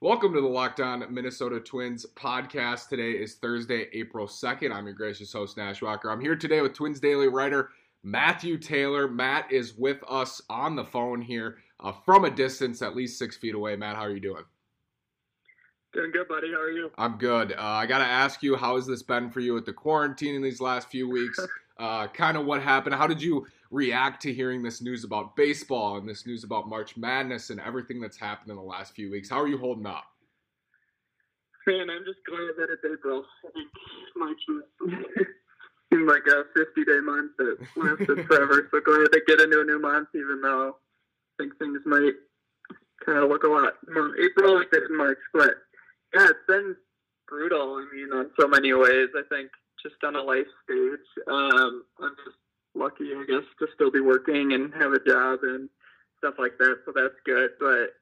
Welcome to the Locked On Minnesota Twins podcast. Today is Thursday, April 2nd. I'm your gracious host, Nash Walker. I'm here today with Twins Daily writer Matthew Taylor. Matt is with us on the phone here uh, from a distance, at least six feet away. Matt, how are you doing? Doing good, buddy. How are you? I'm good. Uh, I got to ask you, how has this been for you with the quarantine in these last few weeks? Uh, kind of what happened. How did you react to hearing this news about baseball and this news about March Madness and everything that's happened in the last few weeks? How are you holding up? Man, I'm just glad that it's April. I think March seemed like a 50 day month that lasted forever. So glad to get into a new month, even though I think things might kind of look a lot more April like in March. But yeah, it's been brutal. I mean, on so many ways. I think just on a life stage, um, I'm just lucky, I guess, to still be working and have a job and stuff like that. So that's good. But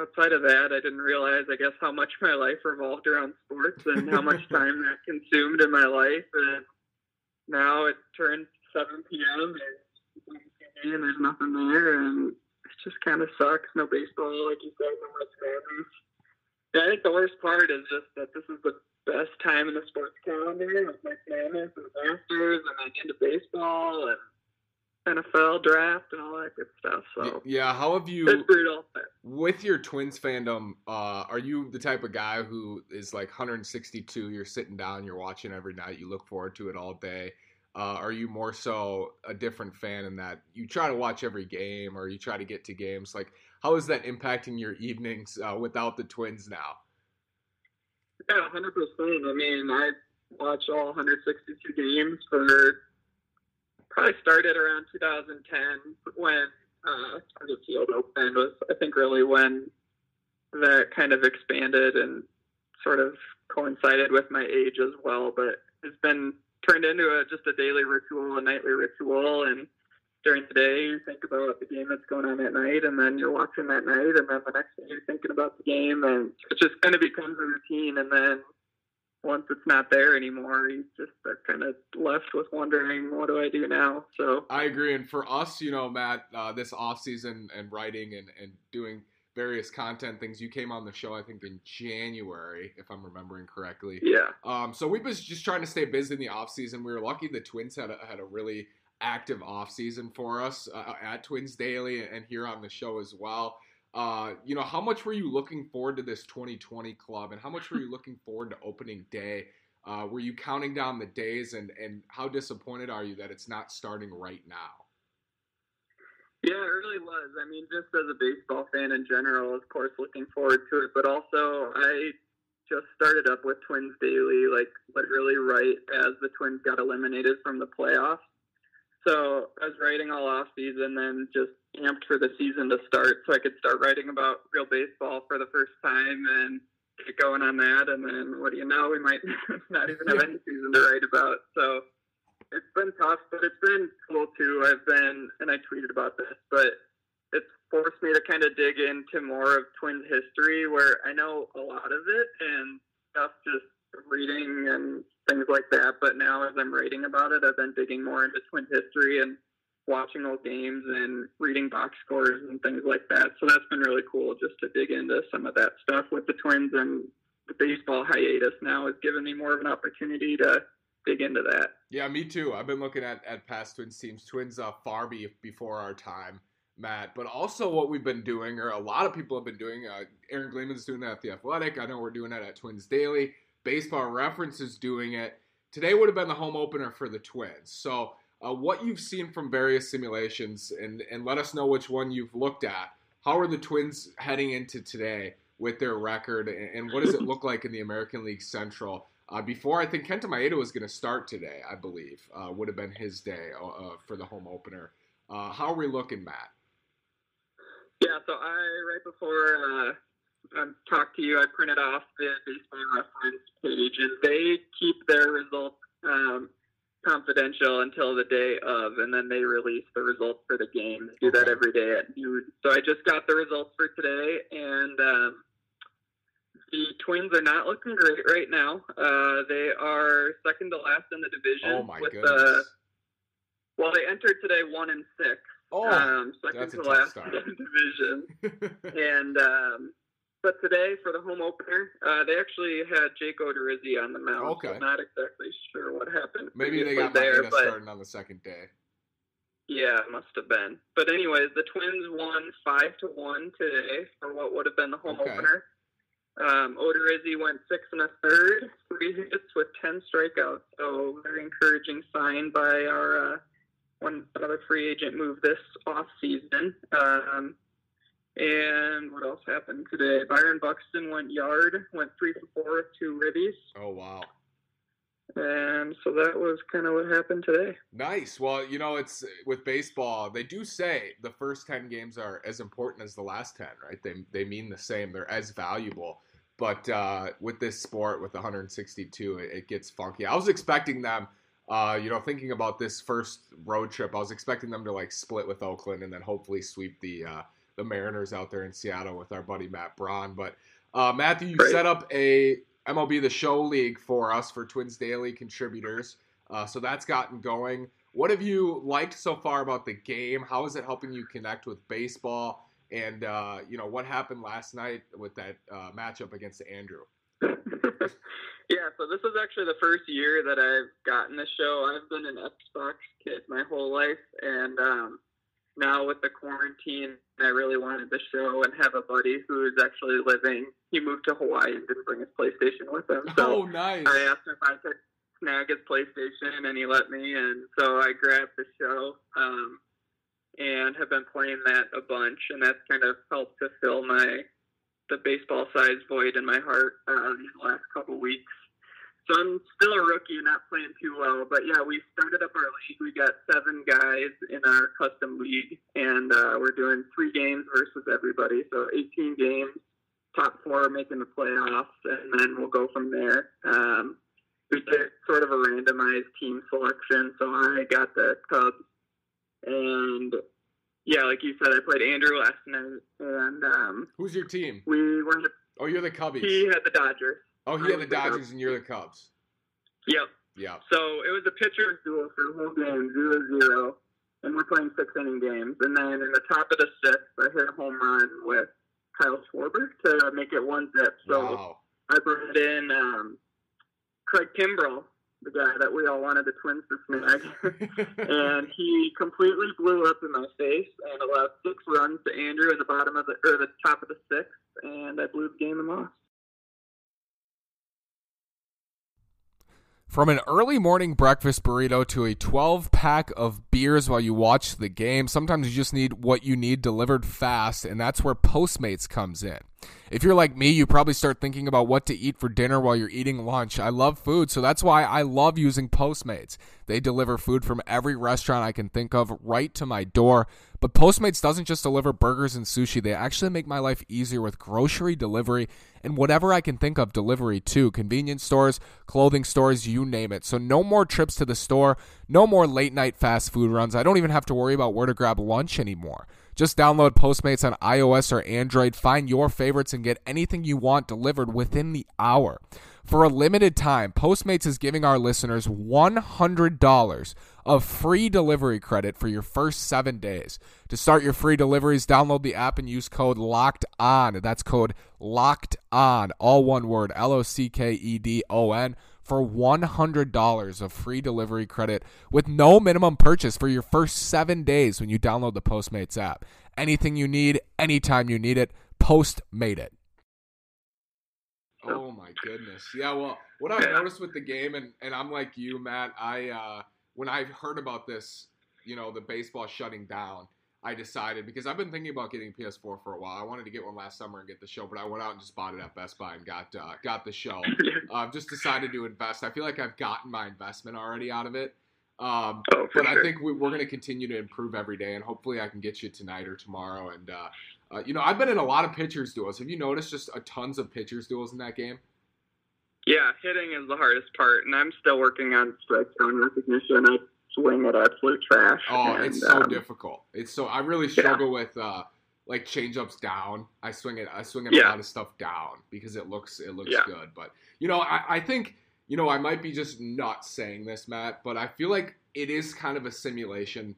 outside of that, I didn't realize, I guess, how much my life revolved around sports and how much time that consumed in my life. And now it turns 7 p.m. and, and there's nothing there, and it just kind of sucks. No baseball, like you said, no much madness. Yeah, I think the worst part is just that this is the best time in the sports calendar with March Madness and the Masters, and then into baseball and NFL draft and all that good stuff. So yeah, how have you? It's brutal. With your Twins fandom, uh, are you the type of guy who is like 162? You're sitting down, you're watching every night, you look forward to it all day. Uh, are you more so a different fan in that you try to watch every game or you try to get to games? Like, how is that impacting your evenings uh, without the Twins now? Yeah, hundred percent. I mean, I watched all 162 games for probably started around 2010 when uh, Target Field opened. Was I think really when that kind of expanded and sort of coincided with my age as well. But it's been turned into a, just a daily ritual, a nightly ritual, and during the day you think about the game that's going on at night and then you're watching that night and then the next day you're thinking about the game and it just kind of becomes a routine and then once it's not there anymore you just are kind of left with wondering what do i do now? So i agree and for us you know matt uh, this off season and writing and, and doing various content things you came on the show i think in january if i'm remembering correctly. Yeah. Um, so we was just trying to stay busy in the off season we were lucky the twins had a, had a really active off season for us uh, at Twins Daily and here on the show as well. Uh, you know, how much were you looking forward to this 2020 club, and how much were you looking forward to opening day? Uh, were you counting down the days, and and how disappointed are you that it's not starting right now? Yeah, it really was. I mean, just as a baseball fan in general, of course, looking forward to it, but also I just started up with Twins Daily, like literally right as the Twins got eliminated from the playoffs. So I was writing all off season, then just amped for the season to start, so I could start writing about real baseball for the first time and get going on that. And then what do you know? We might not even have any season to write about. So it's been tough, but it's been cool too. I've been, and I tweeted about this, but it's forced me to kind of dig into more of Twins history, where I know a lot of it and stuff just reading and things like that. But now, as I'm writing about it, I've been digging more into Twins history and watching old games and reading box scores and things like that. So that's been really cool just to dig into some of that stuff with the Twins and the baseball hiatus now has given me more of an opportunity to dig into that. Yeah, me too. I've been looking at, at past Twins teams, Twins uh, far be, before our time, Matt. But also what we've been doing, or a lot of people have been doing. Uh, Aaron Gleeman's doing that at the Athletic. I know we're doing that at Twins Daily. Baseball Reference is doing it. Today would have been the home opener for the Twins. So, uh, what you've seen from various simulations, and and let us know which one you've looked at. How are the Twins heading into today with their record, and, what does it look like in the American League Central? Uh, before I think Kenta Maeda was going to start today, I believe uh, would have been his day uh, uh, for the home opener. Uh, how are we looking, Matt? Yeah, so I right before um, talk to you, I printed off the baseball reference page, and they keep their results um, confidential until the day of, and then they release the results for the game. They do that every day at noon. So I just got the results for today, and um, the Twins are not looking great right now. Uh, they are second to last in the division. Oh my with, goodness! Uh, well, they entered today one and six. Oh, um, second to last in the division, and um, but today for the home opener, uh, they actually had Jake Odorizzi on the mound. Okay. So not exactly sure what happened. Maybe they got there, but starting on the second day. yeah, it must have been. But anyways, the Twins won five to one today for what would have been the home Okay. opener. Um, Odorizzi went six and a third, three hits with ten strikeouts. So very encouraging sign by our uh, one another free agent move this off season. Um, and what else happened today? Byron Buxton went yard, went three for four with two ribbies. Oh wow. And so that was kind of what happened today. Nice. Well, you know, it's with baseball. They do say the first ten games are as important as the last ten, right? They they mean the same. They're as valuable. But uh, with this sport, with 162, it, it gets funky. I was expecting them, uh, you know, thinking about this first road trip. I was expecting them to like split with Oakland and then hopefully sweep the uh, the Mariners out there in Seattle with our buddy Matt Braun. But uh, Matthew, you Right. set up a MLB The Show League for us for Twins Daily contributors. Uh, so that's gotten going. What have you liked so far about the game? How is it helping you connect with baseball? And uh, you know what happened last night with that uh, matchup against Andrew? yeah, so this is actually the first year that I've gotten the show. I've been an Xbox kid my whole life, and um, now with the quarantine, I really wanted the show and have a buddy who is actually living. He moved to Hawaii and didn't bring his PlayStation with him, so oh, nice. I asked him if I could snag his PlayStation, and he let me. And so I grabbed the show um, and have been playing that a bunch, and that's kind of helped to fill my the baseball size void in my heart uh, these last couple weeks. So I'm still a rookie and not playing too well, but yeah, we started up our league. We got seven guys in our custom league, and uh, we're doing three games versus everybody. So 18 games, top four making the playoffs, and then we'll go from there. Um, we did sort of a randomized team selection, so I got the Cubs, and yeah, like you said, I played Andrew last night, and um, Who's your team? we were Oh, you're the Cubbies. he had the Dodgers. Oh, he had the was the Cubs. Dodgers, and you're the Cubs. Yep. Yeah. So it was a pitcher's duel for the whole game, zero zero, and we're playing six inning games. And then in the top of the sixth, I hit a home run with Kyle Schwarber to make it one zip. So wow. I brought in um, Craig Kimbrel, the guy that we all wanted the Twins to snag, and he completely blew up in my face and allowed six runs to Andrew in the bottom of the or the top of the sixth, and I blew the game and lost. From an early morning breakfast burrito to a 12 pack of beers while you watch the game, sometimes you just need what you need delivered fast, and that's where Postmates comes in. If you're like me, you probably start thinking about what to eat for dinner while you're eating lunch. I love food, so that's why I love using Postmates. They deliver food from every restaurant I can think of right to my door. But Postmates doesn't just deliver burgers and sushi, they actually make my life easier with grocery delivery and whatever I can think of delivery too. Convenience stores, clothing stores, you name it. So no more trips to the store, no more late night fast food runs. I don't even have to worry about where to grab lunch anymore. Just download Postmates on iOS or Android, find your favorites, and get anything you want delivered within the hour. For a limited time, Postmates is giving our listeners $100 of free delivery credit for your first seven days. To start your free deliveries, download the app and use code LOCKED ON. That's code LOCKED ON, all one word, L O C K E D O N, for $100 of free delivery credit with no minimum purchase for your first seven days when you download the Postmates app. Anything you need, anytime you need it, Postmate it. Oh my goodness. Yeah, well, what I've noticed with the game, and, and I'm like you, Matt, I uh, when I heard about this, you know, the baseball shutting down, I decided because I've been thinking about getting PS4 for a while. I wanted to get one last summer and get the show, but I went out and just bought it at Best Buy and got uh, got the show. I've just decided to invest. I feel like I've gotten my investment already out of it. Um, Oh, but I think we, we're going to continue to improve every day, and hopefully, I can get you tonight or tomorrow. And uh, uh, you know, I've been in a lot of pitchers duels. Have you noticed just a tons of pitchers duels in that game? Yeah, hitting is the hardest part, and I'm still working on strike zone recognition. I swing at absolute trash. Oh, and, it's so um, difficult. It's so I really struggle with uh, like changeups down. I swing it. I swing it a lot of stuff down because it looks it looks Yeah. good. But you know, I, I think you know I might be just not saying this, Matt, but I feel like it is kind of a simulation,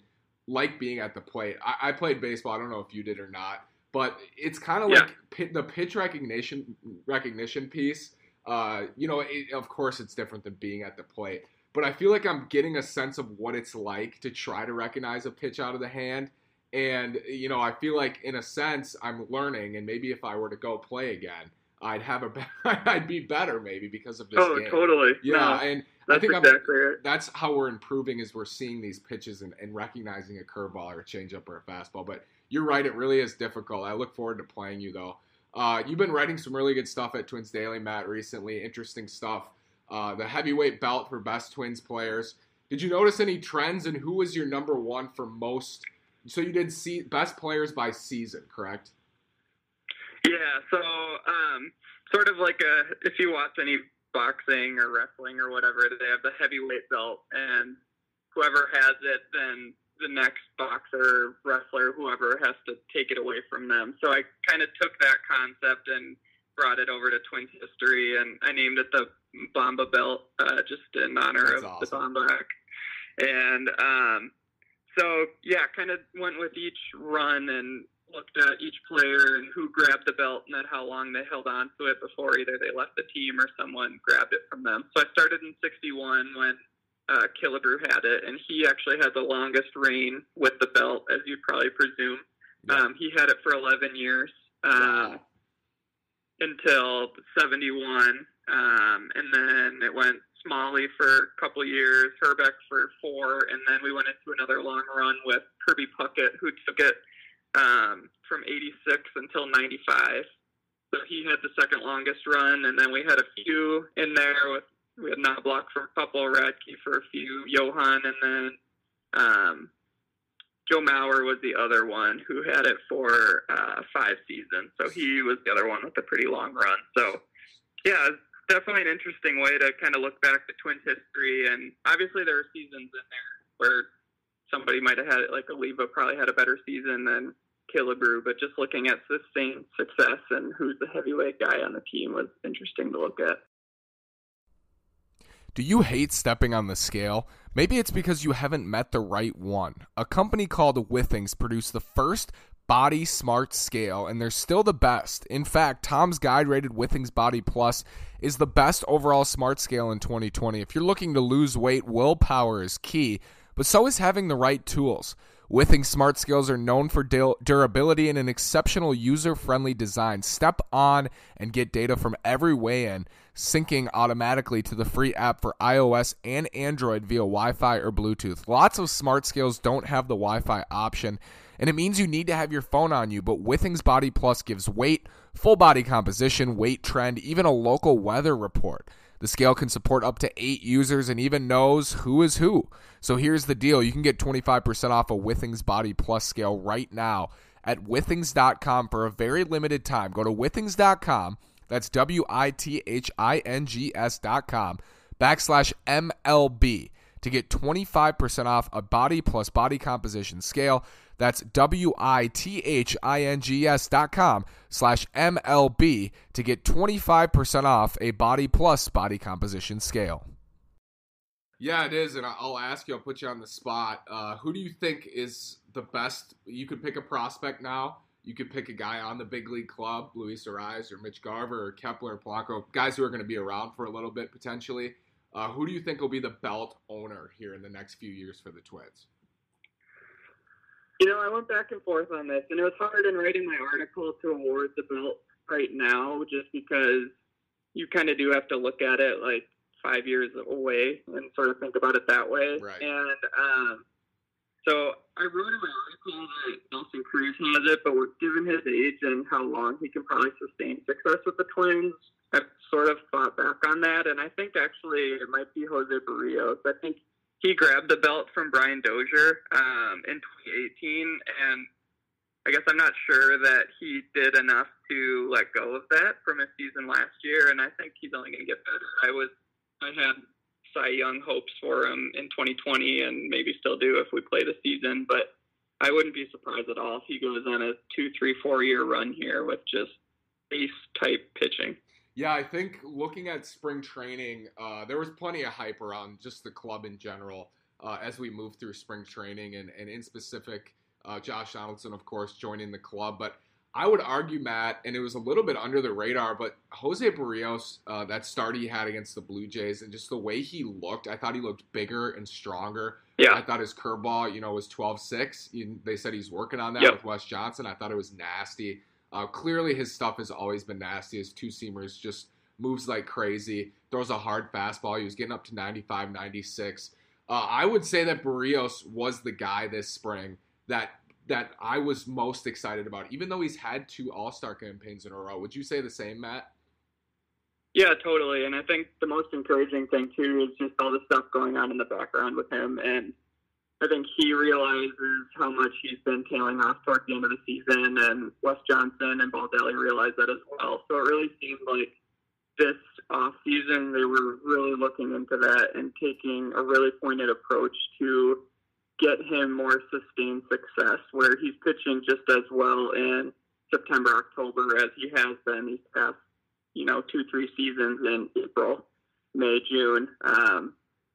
like being at the plate. I, I played baseball. I don't know if you did or not, but it's kind of Yeah. like the pitch recognition recognition piece. Uh, you know, it, of course, it's different than being at the plate, but I feel like I'm getting a sense of what it's like to try to recognize a pitch out of the hand. And you know, I feel like in a sense I'm learning, and maybe if I were to go play again, I'd have a, be- I'd be better maybe because of this oh, game. totally. Yeah, No, and I think exactly right. that's how we're improving is we're seeing these pitches and, and recognizing a curveball or a changeup or a fastball. But you're right, it really is difficult. I look forward to playing you though. Uh, you've been writing some really good stuff at Twins Daily, Matt, recently. Interesting stuff. Uh, the heavyweight belt for best Twins players. Did you notice any trends and who was your number one for most? So you did see best players by season, correct? Yeah, so um, sort of like a if you watch any boxing or wrestling or whatever, they have the heavyweight belt, and whoever has it, then the next boxer, wrestler, whoever has to take it away from them. So I kind of took that concept and brought it over to Twins history, and I named it the Bomba Belt, uh, just in honor That's of awesome. the Bomba Hack. And um, so yeah, kind of went with each run and looked at each player and who grabbed the belt and then how long they held on to it before either they left the team or someone grabbed it from them. So I started in 61 when uh, Killebrew had it, and he actually had the longest reign with the belt, as you'd probably presume. Yeah. Um, he had it for 11 years um, Wow. until 71, um, and then it went Smalley for a couple years, Hrbek for four, and then we went into another long run with Kirby Puckett, who took it um, from 86 until 95. So he had the second longest run, and then we had a few in there with we had Knoblauch for a couple, Radke for a few, Johan, and then um, Joe Mauer was the other one who had it for uh, five seasons. So he was the other one with a pretty long run. So yeah, definitely an interesting way to kind of look back at Twins history, and obviously there are seasons in there where somebody might have had it, like Oliva probably had a better season than Killebrew, but just looking at sustained success and who's the heavyweight guy on the team was interesting to look at. Do you hate stepping on the scale? Maybe it's because you haven't met the right one. A company called Withings produced the first Body Smart scale, and they're still the best. In fact, Tom's Guide rated Withings Body Plus is the best overall smart scale in 2020. If you're looking to lose weight, willpower is key, but so is having the right tools. Withings Smart Scales are known for durability and an exceptional user friendly design. Step on and get data from every weigh in, syncing automatically to the free app for iOS and Android via Wi Fi or Bluetooth. Lots of smart scales don't have the Wi Fi option, and it means you need to have your phone on you, but Withings Body Plus gives weight, full body composition, weight trend, even a local weather report. The scale can support up to eight users and even knows who is who. So here's the deal you can get 25% off a Withings Body Plus scale right now at withings.com for a very limited time. Go to withings.com, that's W I T H I N G S.com, backslash MLB to get 25% off a Body Plus Body Composition scale. That's W-I-T-H-I-N-G-S dot com slash MLB to get 25% off a Body Plus Body Composition scale. Yeah, it is, and I'll ask you. I'll put you on the spot. Uh, who do you think is the best? You could pick a prospect now. You could pick a guy on the big league club, Luis Arraez or Mitch Garver or Kepler or Polanco, guys who are going to be around for a little bit potentially. Uh, who do you think will be the belt owner here in the next few years for the Twins? You know, I went back and forth on this, and it was hard in writing my article to award the belt right now, just because you kind of do have to look at it like five years away and sort of think about it that way. Right. And um, so I wrote in my article that Nelson Cruz has it, but given his age and how long he can probably sustain success with the Twins, I've sort of thought back on that, and I think actually it might be Jose Berrios. I think he grabbed the belt from Brian Dozier um, in 2018, and I guess I'm not sure that he did enough to let go of that from his season last year, and I think he's only going to get better. I was, I had Cy Young hopes for him in 2020, and maybe still do if we play the season, but I wouldn't be surprised at all if he goes on a two, three, four year run here with just ace type pitching. Yeah, I think looking at spring training, uh, there was plenty of hype around just the club in general uh, as we moved through spring training, and, and in specific, uh, Josh Donaldson, of course, joining the club. But I would argue, Matt, and it was a little bit under the radar, but Jose Berrios, uh, that start he had against the Blue Jays, and just the way he looked, I thought he looked bigger and stronger. Yeah. I thought his curveball, you know, was 12 6. They said he's working on that Yep. with Wes Johnson. I thought it was nasty. Uh, clearly, his stuff has always been nasty. His two seamers just moves like crazy, throws a hard fastball. He was getting up to 95, 96. Uh, I would say that Berrios was the guy this spring that that I was most excited about, even though he's had two All Star campaigns in a row. Would you say the same, Matt? Yeah, totally. And I think the most encouraging thing too is just all the stuff going on in the background with him. And I think he realizes how much he's been tailing off toward the end of the season, and Wes Johnson and Baldelli realize that as well. So it really seemed like this off season they were really looking into that and taking a really pointed approach to get him more sustained success, where he's pitching just as well in September, October as he has been these past you know, two, three seasons in April, May, June. Um,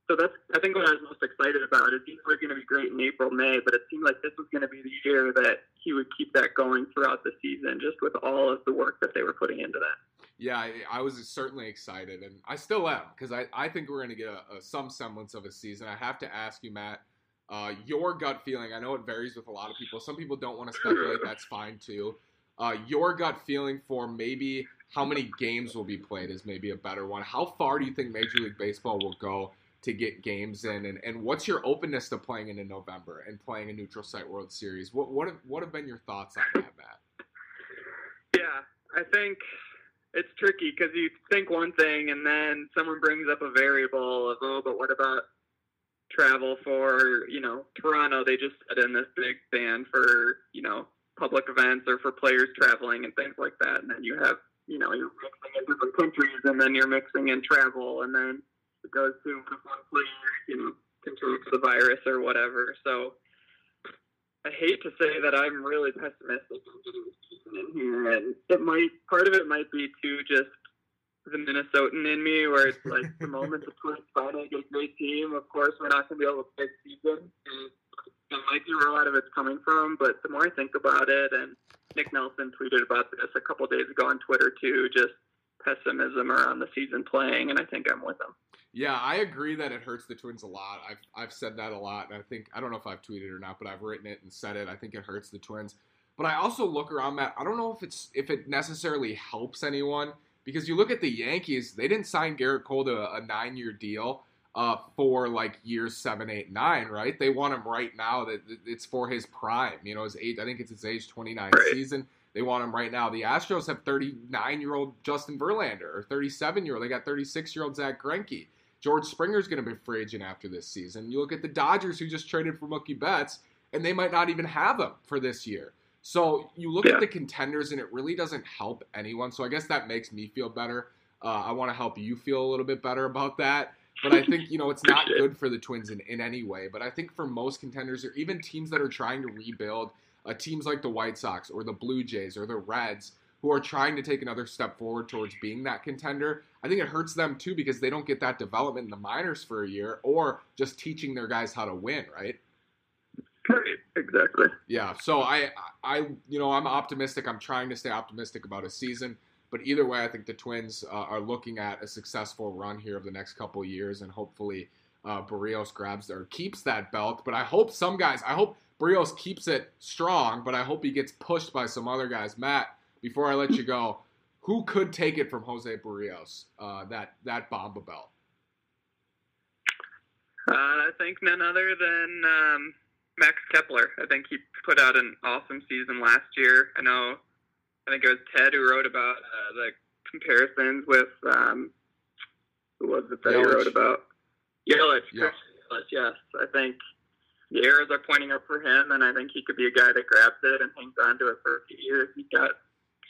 so that's, I think, what I was most excited about is these were going to be great in April, May, but it seemed like this was going to be the year that he would keep that going throughout the season, just with all of the work that they were putting into that. Yeah, I, I was certainly excited, and I still am because I, I think we're going to get a, a, some semblance of a season. I have to ask you, Matt, uh, your gut feeling. I know it varies with a lot of people. Some people don't want to speculate. That's fine too. Uh, your gut feeling for maybe how many games will be played is maybe a better one. How far do you think Major League Baseball will go to get games in, and, and what's your openness to playing in November and playing a neutral site World Series? What what have, what have been your thoughts on that, Matt? Yeah, I think it's tricky because you think one thing and then someone brings up a variable of oh, but what about travel for you know Toronto? They just set in this big ban for you know public events or for players traveling and things like that, and then you have you know, you're mixing in different countries and then you're mixing in travel and then goes to one player, you know, contributes the virus or whatever. So I hate to say that I'm really pessimistic in here and it might part of it might be too just the Minnesotan in me where it's like the moment the Twins finally get a great team, of course we're not gonna be able to play season. And that might be where a lot of it's coming from, but the more I think about it and Nick Nelson tweeted about this a couple days ago on Twitter too, just pessimism around the season playing, and I think I'm with him. Yeah, I agree that it hurts the Twins a lot. I've I've said that a lot, and I think I don't know if I've tweeted or not, but I've written it and said it. I think it hurts the Twins. But I also look around Matt. I don't know if it's if it necessarily helps anyone because you look at the Yankees. They didn't sign Gerrit Cole to a, a nine year deal uh, for like years seven, eight, nine, right? They want him right now. That it's for his prime. You know, his age. I think it's his age twenty nine Right. season. They want him right now. The Astros have thirty nine year old Justin Verlander or thirty seven year old. They got thirty six year old Zack Greinke. George Springer's going to be free agent after this season. You look at the Dodgers who just traded for Mookie Betts, and they might not even have him for this year. So you look Yeah. at the contenders, and it really doesn't help anyone. So I guess that makes me feel better. Uh, I want to help you feel a little bit better about that. But I think, you know, it's not good for the Twins in, in any way. But I think for most contenders, or even teams that are trying to rebuild, uh, teams like the White Sox or the Blue Jays or the Reds, who are trying to take another step forward towards being that contender, I think it hurts them too because they don't get that development in the minors for a year or just teaching their guys how to win, right? Exactly. Yeah, so I, I, you know, I'm optimistic. I'm trying to stay optimistic about a season, but either way, I think the Twins uh, are looking at a successful run here of the next couple of years, and hopefully, uh, Berrios grabs or keeps that belt. But I hope some guys, I hope Berrios keeps it strong, but I hope he gets pushed by some other guys. Matt, before I let you go, who could take it from Jose Berrios? Uh, that that Bomba belt. Uh, I think none other than um, Max Kepler. I think he put out an awesome season last year. I know. I think it was Ted who wrote about uh, the comparisons with um, who was it that he wrote about? Yelich. Yeah. Yelich, Yes, I think the arrows are pointing up for him, and I think he could be a guy that grabs it and hangs on to it for a few years. He's got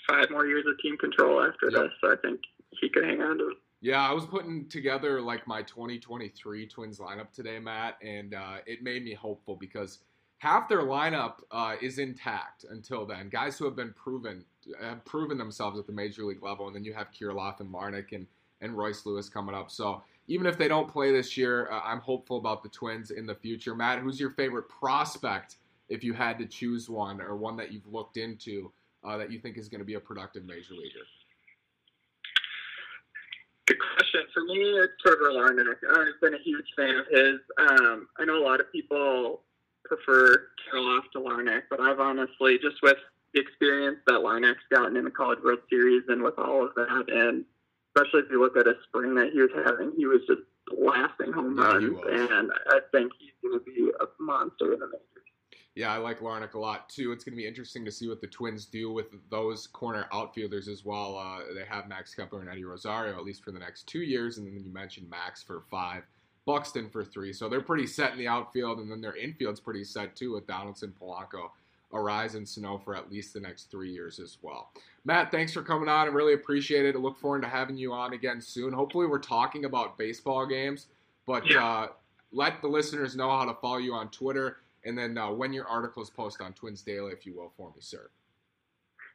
five more years of team control after Yep. this, so I think he could hang on to it. Yeah, I was putting together like my 2023 Twins lineup today, Matt, and uh, it made me hopeful because half their lineup uh, is intact until then. Guys who have been proven have proven themselves at the major league level, and then you have Kirilloff and Larnach and and Royce Lewis coming up. So even if they don't play this year, uh, I'm hopeful about the Twins in the future. Matt, who's your favorite prospect if you had to choose one or one that you've looked into uh, that you think is going to be a productive major leaguer? Good question. For me, it's Trevor Larnach. I've been a huge fan of his. Um, I know a lot of people prefer Kirilloff to Larnach, but I've honestly, just with the experience that Larnach's gotten in the College World Series and with all of that, and especially if you look at a spring that he was having, he was just blasting home Yeah, runs, and I think he's going to be a monster in the majors. Yeah, I like Larnach a lot too. It's going to be interesting to see what the Twins do with those corner outfielders as well. Uh, they have Max Kepler and Eddie Rosario at least for the next two years, and then you mentioned Max for five, Buxton for three. So they're pretty set in the outfield, and then their infield's pretty set too with Donaldson, Polanco, Arraez, and Snow for at least the next three years as well. Matt, thanks for coming on. I really appreciate it. I look forward to having you on again soon. Hopefully, we're talking about baseball games, but Yeah. uh, let the listeners know how to follow you on Twitter and then uh, when your articles post on Twins Daily, if you will, for me, sir.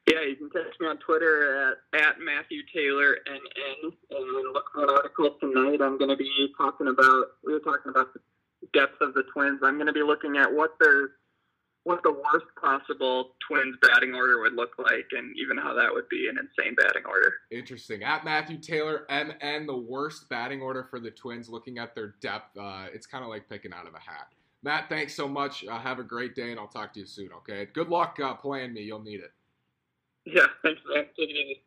Yeah, you can catch me on Twitter at, at Matthew Taylor NN and look for an article tonight. I'm going to be talking about we were talking about the depth of the Twins. I'm going to be looking at what their what the worst possible Twins batting order would look like, and even how that would be an insane batting order. Interesting. At Matthew Taylor, MN, the worst batting order for the Twins, looking at their depth. Uh, it's kind of like picking out of a hat. Matt, thanks so much. Uh, have a great day, and I'll talk to you soon. Okay. Good luck uh, playing me. You'll need it. Yeah. Thanks, man. Take.